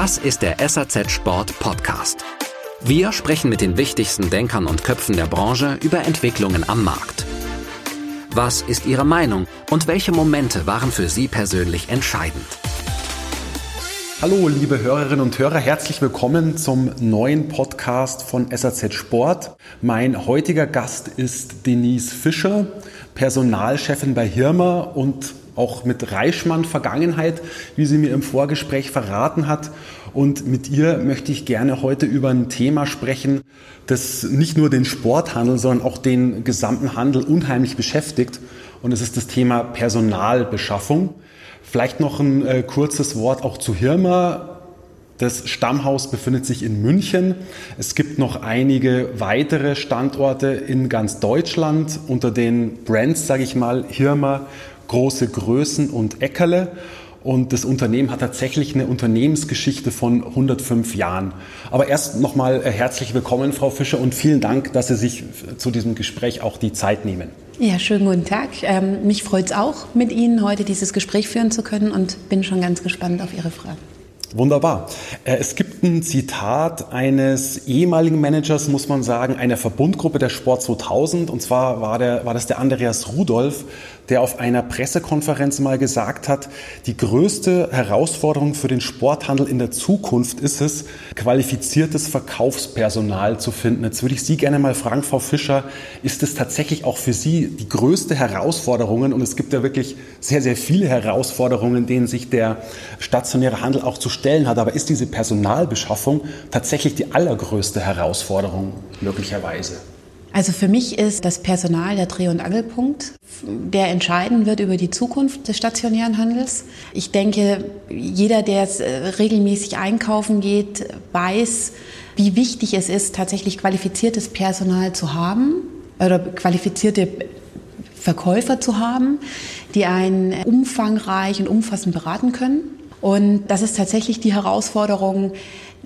Das ist der SAZ Sport Podcast. Wir sprechen mit den wichtigsten Denkern und Köpfen der Branche über Entwicklungen am Markt. Was ist Ihre Meinung und welche Momente waren für Sie persönlich entscheidend? Hallo, liebe Hörerinnen und Hörer, herzlich willkommen zum neuen Podcast von SAZ Sport. Mein heutiger Gast ist Denise Fischer, Personalchefin bei Hirma und auch mit Reichmann Vergangenheit, wie sie mir im Vorgespräch verraten hat. Und mit ihr möchte ich gerne heute über ein Thema sprechen, das nicht nur den Sporthandel, sondern auch den gesamten Handel unheimlich beschäftigt. Und es ist das Thema Personalbeschaffung. Vielleicht noch ein äh, kurzes Wort auch zu Hirma. Das Stammhaus befindet sich in München. Es gibt noch einige weitere Standorte in ganz Deutschland unter den Brands, sage ich mal, Hirma, große Größen und Eckerle. Und das Unternehmen hat tatsächlich eine Unternehmensgeschichte von 105 Jahren. Aber erst nochmal äh, herzlich willkommen, Frau Fischer, und vielen Dank, dass Sie sich zu diesem Gespräch auch die Zeit nehmen. Ja, schönen guten Tag. Ähm, mich freut es auch, mit Ihnen heute dieses Gespräch führen zu können und bin schon ganz gespannt auf Ihre Fragen. Wunderbar. Äh, es gibt ein Zitat eines ehemaligen Managers, muss man sagen, einer Verbundgruppe der Sport 2000. Und zwar war, der, war das der Andreas Rudolph, der auf einer Pressekonferenz mal gesagt hat, die größte Herausforderung für den Sporthandel in der Zukunft ist es, qualifiziertes Verkaufspersonal zu finden. Jetzt würde ich Sie gerne mal fragen, Frau Fischer, ist es tatsächlich auch für Sie die größte Herausforderung? Und es gibt ja wirklich sehr, sehr viele Herausforderungen, denen sich der stationäre Handel auch zu stellen hat. Aber ist diese Personalbeschaffung tatsächlich die allergrößte Herausforderung möglicherweise? Also für mich ist das Personal der Dreh- und Angelpunkt, der entscheiden wird über die Zukunft des stationären Handels. Ich denke, jeder, der äh, regelmäßig einkaufen geht, weiß, wie wichtig es ist, tatsächlich qualifiziertes Personal zu haben oder qualifizierte Verkäufer zu haben, die einen umfangreich und umfassend beraten können. Und das ist tatsächlich die Herausforderung,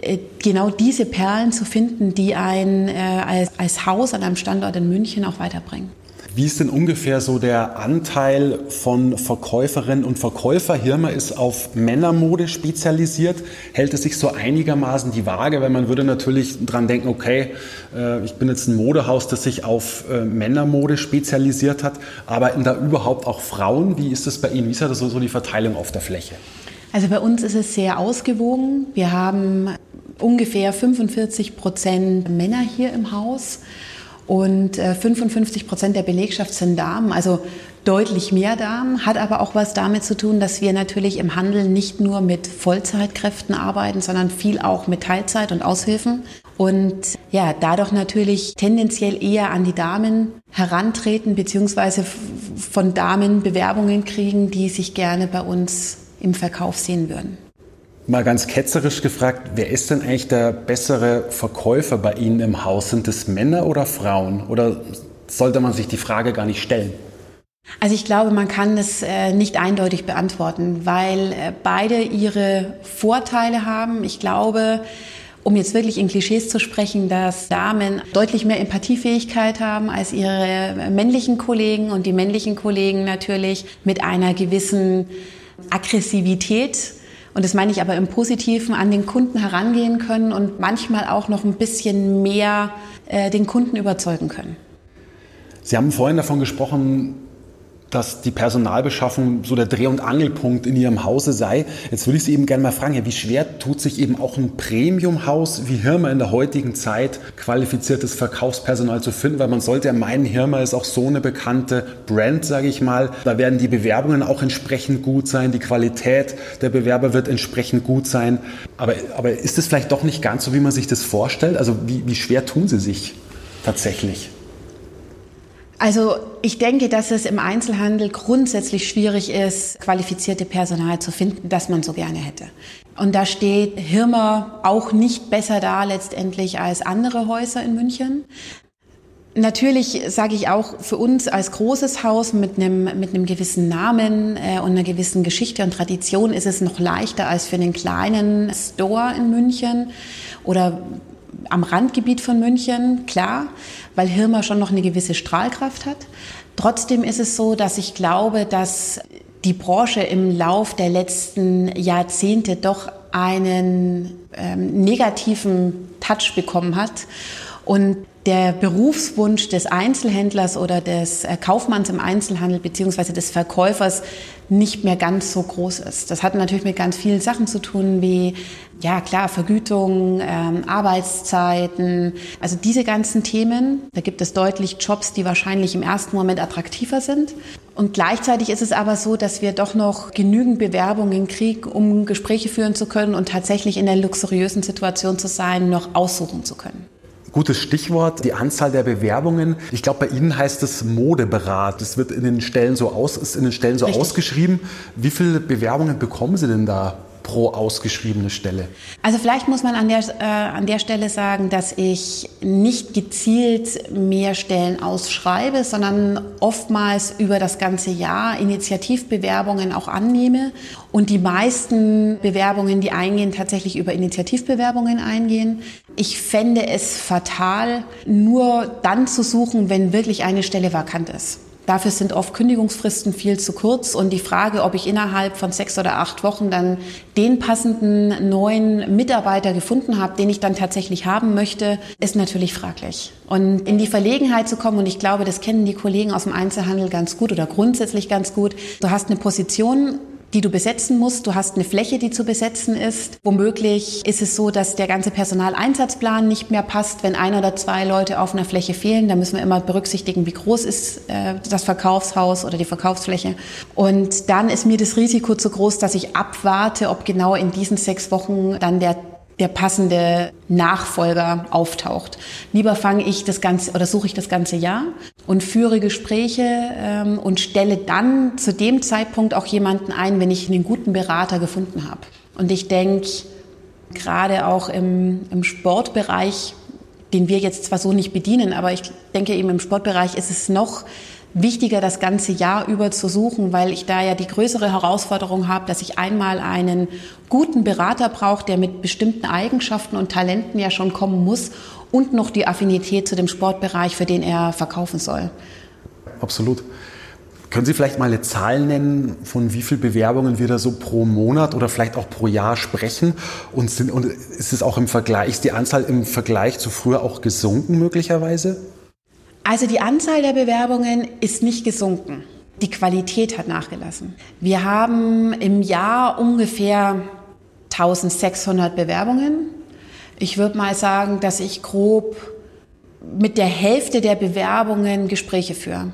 äh, genau diese Perlen zu finden, die ein äh, als, als Haus an einem Standort in München auch weiterbringen. Wie ist denn ungefähr so der Anteil von Verkäuferinnen und Verkäufer? Hirma ist auf Männermode spezialisiert. Hält es sich so einigermaßen die Waage? Weil man würde natürlich dran denken, okay, äh, ich bin jetzt ein Modehaus, das sich auf Männermode spezialisiert hat. Arbeiten da überhaupt auch Frauen? Wie ist das bei Ihnen? Wie ist da so die Verteilung auf der Fläche? Also bei uns ist es sehr ausgewogen. Wir haben ungefähr 45 Prozent Männer hier im Haus und 55 äh, Prozent der Belegschaft sind Damen, also deutlich mehr Damen, hat aber auch was damit zu tun, dass wir natürlich im Handel nicht nur mit Vollzeitkräften arbeiten, sondern viel auch mit Teilzeit und Aushilfen und ja, dadurch natürlich tendenziell eher an die Damen herantreten beziehungsweise von Damen Bewerbungen kriegen, die sich gerne bei uns im Verkauf sehen würden. Mal ganz ketzerisch gefragt, wer ist denn eigentlich der bessere Verkäufer bei Ihnen im Haus? Sind es Männer oder Frauen? Oder sollte man sich die Frage gar nicht stellen? Also ich glaube, man kann das äh, nicht eindeutig beantworten, weil äh, beide ihre Vorteile haben. Ich glaube, um jetzt wirklich in Klischees zu sprechen, dass Damen deutlich mehr Empathiefähigkeit haben als ihre männlichen Kollegen und die männlichen Kollegen natürlich mit einer gewissen Aggressivität und das meine ich aber im Positiven, an den Kunden herangehen können und manchmal auch noch ein bisschen mehr äh, den Kunden überzeugen können. Sie haben vorhin davon gesprochen, dass die Personalbeschaffung so der Dreh- und Angelpunkt in Ihrem Hause sei. Jetzt würde ich Sie eben gerne mal fragen, wie schwer tut sich eben auch ein Premiumhaus wie Hirma in der heutigen Zeit qualifiziertes Verkaufspersonal zu finden, weil man sollte ja meinen, Hirma ist auch so eine bekannte Brand, sage ich mal. Da werden die Bewerbungen auch entsprechend gut sein, die Qualität der Bewerber wird entsprechend gut sein. Aber, aber ist es vielleicht doch nicht ganz so, wie man sich das vorstellt? Also wie, wie schwer tun Sie sich tatsächlich? Also ich denke, dass es im Einzelhandel grundsätzlich schwierig ist, qualifizierte Personal zu finden, das man so gerne hätte. Und da steht Hirmer auch nicht besser da letztendlich als andere Häuser in München. Natürlich sage ich auch, für uns als großes Haus mit einem, mit einem gewissen Namen äh, und einer gewissen Geschichte und Tradition ist es noch leichter als für einen kleinen Store in München oder am Randgebiet von München, klar, weil Hirma schon noch eine gewisse Strahlkraft hat. Trotzdem ist es so, dass ich glaube, dass die Branche im Lauf der letzten Jahrzehnte doch einen ähm, negativen Touch bekommen hat und der Berufswunsch des Einzelhändlers oder des äh, Kaufmanns im Einzelhandel beziehungsweise des Verkäufers nicht mehr ganz so groß ist. Das hat natürlich mit ganz vielen Sachen zu tun, wie ja klar Vergütung, ähm, Arbeitszeiten, also diese ganzen Themen. Da gibt es deutlich Jobs, die wahrscheinlich im ersten Moment attraktiver sind. Und gleichzeitig ist es aber so, dass wir doch noch genügend Bewerbungen kriegen, um Gespräche führen zu können und tatsächlich in der luxuriösen Situation zu sein, noch aussuchen zu können. Gutes Stichwort, die Anzahl der Bewerbungen. Ich glaube, bei Ihnen heißt es Modeberat. Das wird in den Stellen so aus, ist in den Stellen so Richtig. ausgeschrieben. Wie viele Bewerbungen bekommen Sie denn da pro ausgeschriebene Stelle? Also vielleicht muss man an der, äh, an der Stelle sagen, dass ich nicht gezielt mehr Stellen ausschreibe, sondern oftmals über das ganze Jahr Initiativbewerbungen auch annehme und die meisten Bewerbungen, die eingehen, tatsächlich über Initiativbewerbungen eingehen. Ich fände es fatal, nur dann zu suchen, wenn wirklich eine Stelle vakant ist. Dafür sind oft Kündigungsfristen viel zu kurz und die Frage, ob ich innerhalb von sechs oder acht Wochen dann den passenden neuen Mitarbeiter gefunden habe, den ich dann tatsächlich haben möchte, ist natürlich fraglich. Und in die Verlegenheit zu kommen, und ich glaube, das kennen die Kollegen aus dem Einzelhandel ganz gut oder grundsätzlich ganz gut, du hast eine Position, die du besetzen musst. Du hast eine Fläche, die zu besetzen ist. Womöglich ist es so, dass der ganze Personaleinsatzplan nicht mehr passt, wenn ein oder zwei Leute auf einer Fläche fehlen. Da müssen wir immer berücksichtigen, wie groß ist äh, das Verkaufshaus oder die Verkaufsfläche. Und dann ist mir das Risiko zu groß, dass ich abwarte, ob genau in diesen sechs Wochen dann der der passende Nachfolger auftaucht. Lieber fange ich das ganze oder suche ich das ganze Jahr und führe Gespräche ähm, und stelle dann zu dem Zeitpunkt auch jemanden ein, wenn ich einen guten Berater gefunden habe. Und ich denke, gerade auch im, im Sportbereich, den wir jetzt zwar so nicht bedienen, aber ich denke eben im Sportbereich ist es noch wichtiger, das ganze Jahr über zu suchen, weil ich da ja die größere Herausforderung habe, dass ich einmal einen guten Berater brauche, der mit bestimmten Eigenschaften und Talenten ja schon kommen muss und noch die Affinität zu dem Sportbereich, für den er verkaufen soll. Absolut. Können Sie vielleicht mal eine Zahl nennen, von wie vielen Bewerbungen wir da so pro Monat oder vielleicht auch pro Jahr sprechen? Und, sind, und ist es auch im Vergleich, ist die Anzahl im Vergleich zu früher auch gesunken möglicherweise? Also die Anzahl der Bewerbungen ist nicht gesunken. Die Qualität hat nachgelassen. Wir haben im Jahr ungefähr 1600 Bewerbungen. Ich würde mal sagen, dass ich grob mit der Hälfte der Bewerbungen Gespräche führe.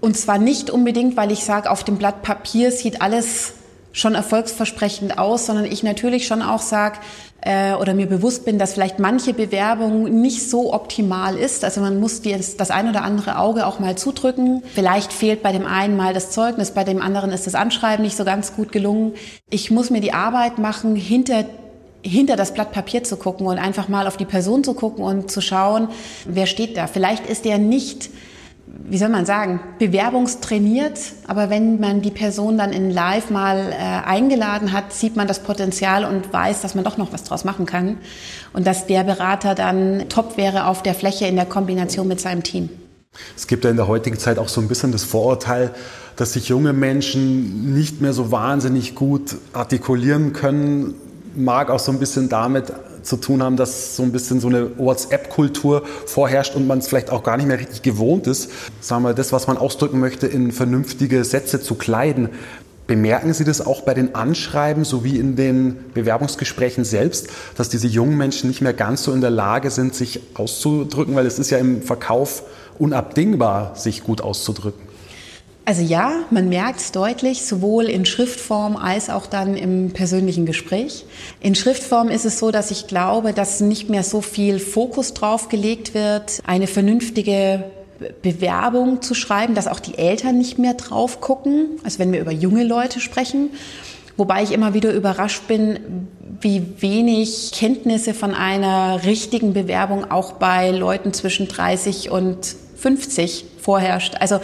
Und zwar nicht unbedingt, weil ich sage, auf dem Blatt Papier sieht alles schon erfolgsversprechend aus, sondern ich natürlich schon auch sage äh, oder mir bewusst bin, dass vielleicht manche Bewerbung nicht so optimal ist. Also man muss die, das ein oder andere Auge auch mal zudrücken. Vielleicht fehlt bei dem einen mal das Zeugnis, bei dem anderen ist das Anschreiben nicht so ganz gut gelungen. Ich muss mir die Arbeit machen, hinter hinter das Blatt Papier zu gucken und einfach mal auf die Person zu gucken und zu schauen, wer steht da. Vielleicht ist der nicht wie soll man sagen, bewerbungstrainiert, aber wenn man die Person dann in Live mal äh, eingeladen hat, sieht man das Potenzial und weiß, dass man doch noch was draus machen kann. Und dass der Berater dann top wäre auf der Fläche in der Kombination mit seinem Team. Es gibt ja in der heutigen Zeit auch so ein bisschen das Vorurteil, dass sich junge Menschen nicht mehr so wahnsinnig gut artikulieren können, mag auch so ein bisschen damit zu tun haben, dass so ein bisschen so eine WhatsApp-Kultur vorherrscht und man es vielleicht auch gar nicht mehr richtig gewohnt ist, sagen wir, das, was man ausdrücken möchte, in vernünftige Sätze zu kleiden. Bemerken Sie das auch bei den Anschreiben sowie in den Bewerbungsgesprächen selbst, dass diese jungen Menschen nicht mehr ganz so in der Lage sind, sich auszudrücken, weil es ist ja im Verkauf unabdingbar, sich gut auszudrücken? Also ja, man merkt es deutlich, sowohl in Schriftform als auch dann im persönlichen Gespräch. In Schriftform ist es so, dass ich glaube, dass nicht mehr so viel Fokus drauf gelegt wird, eine vernünftige Bewerbung zu schreiben, dass auch die Eltern nicht mehr drauf gucken, als wenn wir über junge Leute sprechen. Wobei ich immer wieder überrascht bin, wie wenig Kenntnisse von einer richtigen Bewerbung auch bei Leuten zwischen 30 und 50 vorherrscht. Also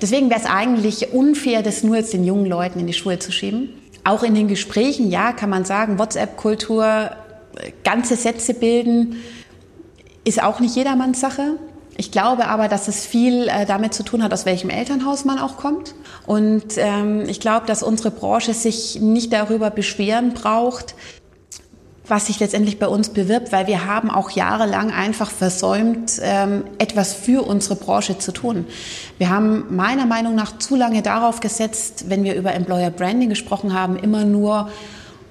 deswegen wäre es eigentlich unfair, das nur jetzt den jungen Leuten in die Schuhe zu schieben. Auch in den Gesprächen, ja, kann man sagen, WhatsApp-Kultur, ganze Sätze bilden, ist auch nicht jedermanns Sache. Ich glaube aber, dass es viel äh, damit zu tun hat, aus welchem Elternhaus man auch kommt. Und ähm, ich glaube, dass unsere Branche sich nicht darüber beschweren braucht, was sich letztendlich bei uns bewirbt, weil wir haben auch jahrelang einfach versäumt, ähm, etwas für unsere Branche zu tun. Wir haben meiner Meinung nach zu lange darauf gesetzt, wenn wir über Employer Branding gesprochen haben, immer nur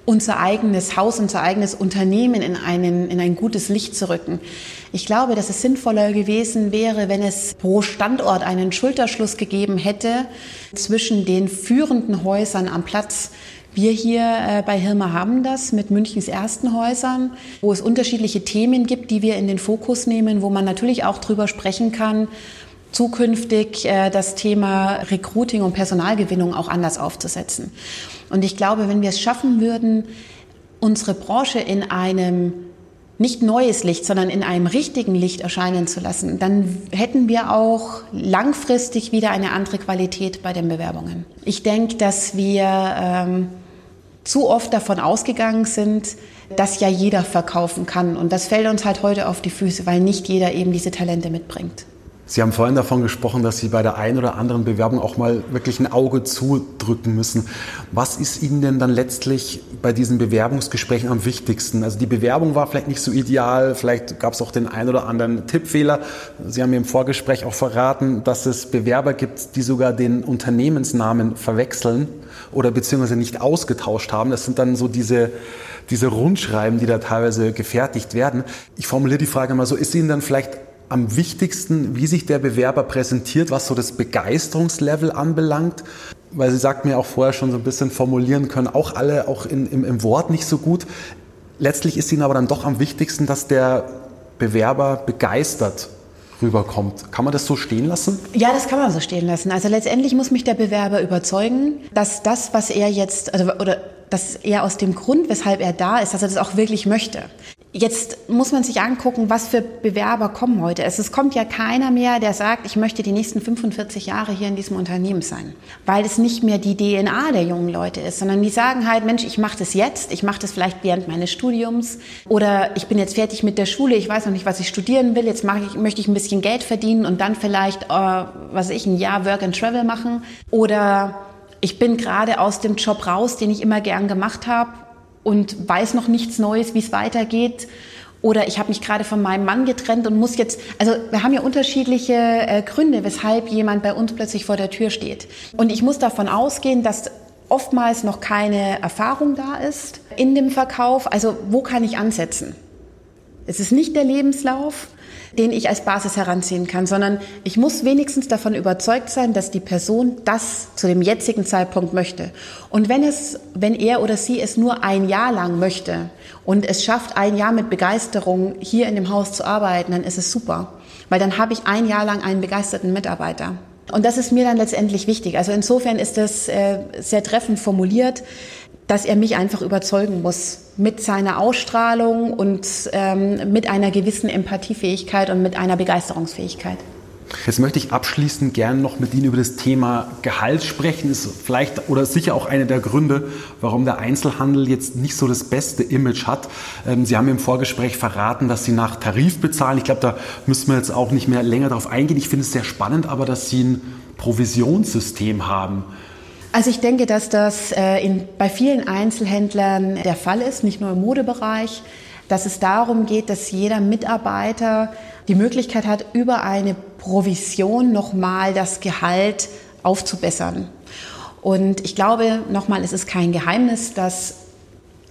unser eigenes Haus, unser eigenes Unternehmen in, einen, in ein gutes Licht zu rücken. Ich glaube, dass es sinnvoller gewesen wäre, wenn es pro Standort einen Schulterschluss gegeben hätte zwischen den führenden Häusern am Platz. Wir hier äh, bei Hirma haben das mit Münchens ersten Häusern, wo es unterschiedliche Themen gibt, die wir in den Fokus nehmen, wo man natürlich auch drüber sprechen kann, zukünftig äh, das Thema Recruiting und Personalgewinnung auch anders aufzusetzen. Und ich glaube, wenn wir es schaffen würden, unsere Branche in einem nicht neues Licht, sondern in einem richtigen Licht erscheinen zu lassen, dann hätten wir auch langfristig wieder eine andere Qualität bei den Bewerbungen. Ich denke, dass wir ähm, zu oft davon ausgegangen sind, dass ja jeder verkaufen kann. Und das fällt uns halt heute auf die Füße, weil nicht jeder eben diese Talente mitbringt. Sie haben vorhin davon gesprochen, dass Sie bei der einen oder anderen Bewerbung auch mal wirklich ein Auge zudrücken müssen. Was ist Ihnen denn dann letztlich bei diesen Bewerbungsgesprächen am wichtigsten? Also die Bewerbung war vielleicht nicht so ideal, vielleicht gab es auch den einen oder anderen Tippfehler. Sie haben mir im Vorgespräch auch verraten, dass es Bewerber gibt, die sogar den Unternehmensnamen verwechseln oder beziehungsweise nicht ausgetauscht haben. Das sind dann so diese, diese Rundschreiben, die da teilweise gefertigt werden. Ich formuliere die Frage mal so, ist Ihnen dann vielleicht am wichtigsten, wie sich der Bewerber präsentiert, was so das Begeisterungslevel anbelangt? Weil Sie sagt mir auch vorher schon so ein bisschen formulieren können, auch alle, auch in, im, im Wort nicht so gut. Letztlich ist Ihnen aber dann doch am wichtigsten, dass der Bewerber begeistert rüberkommt. Kann man das so stehen lassen? Ja, das kann man so stehen lassen. Also letztendlich muss mich der Bewerber überzeugen, dass das, was er jetzt, also, oder dass er aus dem Grund, weshalb er da ist, dass er das auch wirklich möchte. Jetzt muss man sich angucken, was für Bewerber kommen heute. Es kommt ja keiner mehr, der sagt, ich möchte die nächsten 45 Jahre hier in diesem Unternehmen sein, weil es nicht mehr die DNA der jungen Leute ist, sondern die sagen halt, Mensch, ich mache das jetzt, ich mache das vielleicht während meines Studiums oder ich bin jetzt fertig mit der Schule, ich weiß noch nicht, was ich studieren will, jetzt ich, möchte ich ein bisschen Geld verdienen und dann vielleicht, äh, was ich, ein Jahr Work and Travel machen oder ich bin gerade aus dem Job raus, den ich immer gern gemacht habe und weiß noch nichts Neues, wie es weitergeht. Oder ich habe mich gerade von meinem Mann getrennt und muss jetzt, also wir haben ja unterschiedliche äh, Gründe, weshalb jemand bei uns plötzlich vor der Tür steht. Und ich muss davon ausgehen, dass oftmals noch keine Erfahrung da ist in dem Verkauf. Also wo kann ich ansetzen? Es ist nicht der Lebenslauf, den ich als Basis heranziehen kann, sondern ich muss wenigstens davon überzeugt sein, dass die Person das zu dem jetzigen Zeitpunkt möchte. Und wenn es, wenn er oder sie es nur ein Jahr lang möchte und es schafft, ein Jahr mit Begeisterung hier in dem Haus zu arbeiten, dann ist es super. Weil dann habe ich ein Jahr lang einen begeisterten Mitarbeiter. Und das ist mir dann letztendlich wichtig. Also insofern ist das äh, sehr treffend formuliert dass er mich einfach überzeugen muss mit seiner Ausstrahlung und ähm, mit einer gewissen Empathiefähigkeit und mit einer Begeisterungsfähigkeit. Jetzt möchte ich abschließend gern noch mit Ihnen über das Thema Gehalt sprechen. Ist vielleicht oder sicher auch einer der Gründe, warum der Einzelhandel jetzt nicht so das beste Image hat. Ähm, Sie haben im Vorgespräch verraten, dass Sie nach Tarif bezahlen. Ich glaube, da müssen wir jetzt auch nicht mehr länger darauf eingehen. Ich finde es sehr spannend, aber dass Sie ein Provisionssystem haben. Also ich denke, dass das äh, in, bei vielen Einzelhändlern der Fall ist, nicht nur im Modebereich, dass es darum geht, dass jeder Mitarbeiter die Möglichkeit hat, über eine Provision nochmal das Gehalt aufzubessern. Und ich glaube, nochmal, es ist kein Geheimnis, dass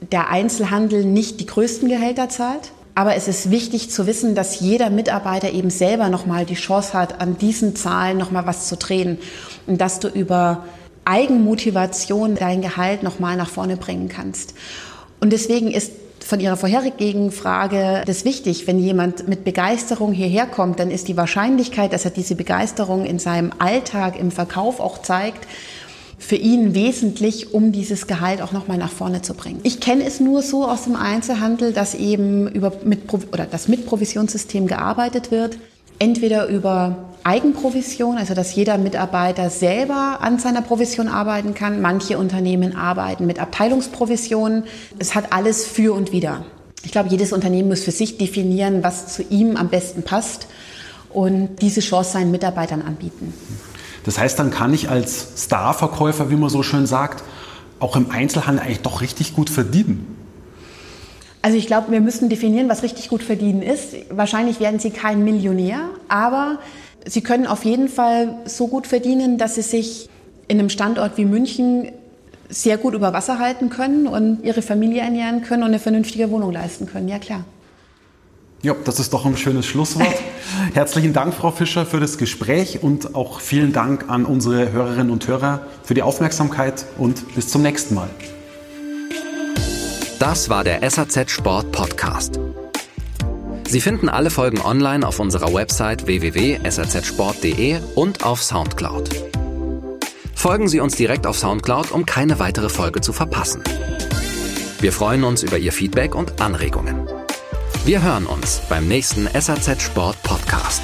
der Einzelhandel nicht die größten Gehälter zahlt. Aber es ist wichtig zu wissen, dass jeder Mitarbeiter eben selber nochmal die Chance hat, an diesen Zahlen nochmal was zu drehen. Und dass du über Eigenmotivation dein Gehalt nochmal nach vorne bringen kannst. Und deswegen ist von Ihrer vorherigen Frage das wichtig. Wenn jemand mit Begeisterung hierher kommt, dann ist die Wahrscheinlichkeit, dass er diese Begeisterung in seinem Alltag, im Verkauf auch zeigt, für ihn wesentlich, um dieses Gehalt auch nochmal nach vorne zu bringen. Ich kenne es nur so aus dem Einzelhandel, dass eben über mit oder das mit Provisionssystem gearbeitet wird, entweder über Eigenprovision, also dass jeder Mitarbeiter selber an seiner Provision arbeiten kann. Manche Unternehmen arbeiten mit Abteilungsprovisionen. Es hat alles für und wider. Ich glaube, jedes Unternehmen muss für sich definieren, was zu ihm am besten passt. und diese Chance seinen Mitarbeitern anbieten. Das heißt, dann kann ich als Starverkäufer, wie man so schön sagt, auch im Einzelhandel eigentlich doch richtig gut verdienen. Also ich glaube, wir müssen definieren, was richtig gut verdienen ist. Wahrscheinlich werden Sie kein Millionär, aber Sie können auf jeden Fall so gut verdienen, dass Sie sich in einem Standort wie München sehr gut über Wasser halten können und Ihre Familie ernähren können und eine vernünftige Wohnung leisten können. Ja, klar. Ja, das ist doch ein schönes Schlusswort. Herzlichen Dank, Frau Fischer, für das Gespräch und auch vielen Dank an unsere Hörerinnen und Hörer für die Aufmerksamkeit und bis zum nächsten Mal. Das war der SAZ Sport Podcast. Sie finden alle Folgen online auf unserer Website www.sazsport.de und auf Soundcloud. Folgen Sie uns direkt auf Soundcloud, um keine weitere Folge zu verpassen. Wir freuen uns über Ihr Feedback und Anregungen. Wir hören uns beim nächsten SAZ Sport Podcast.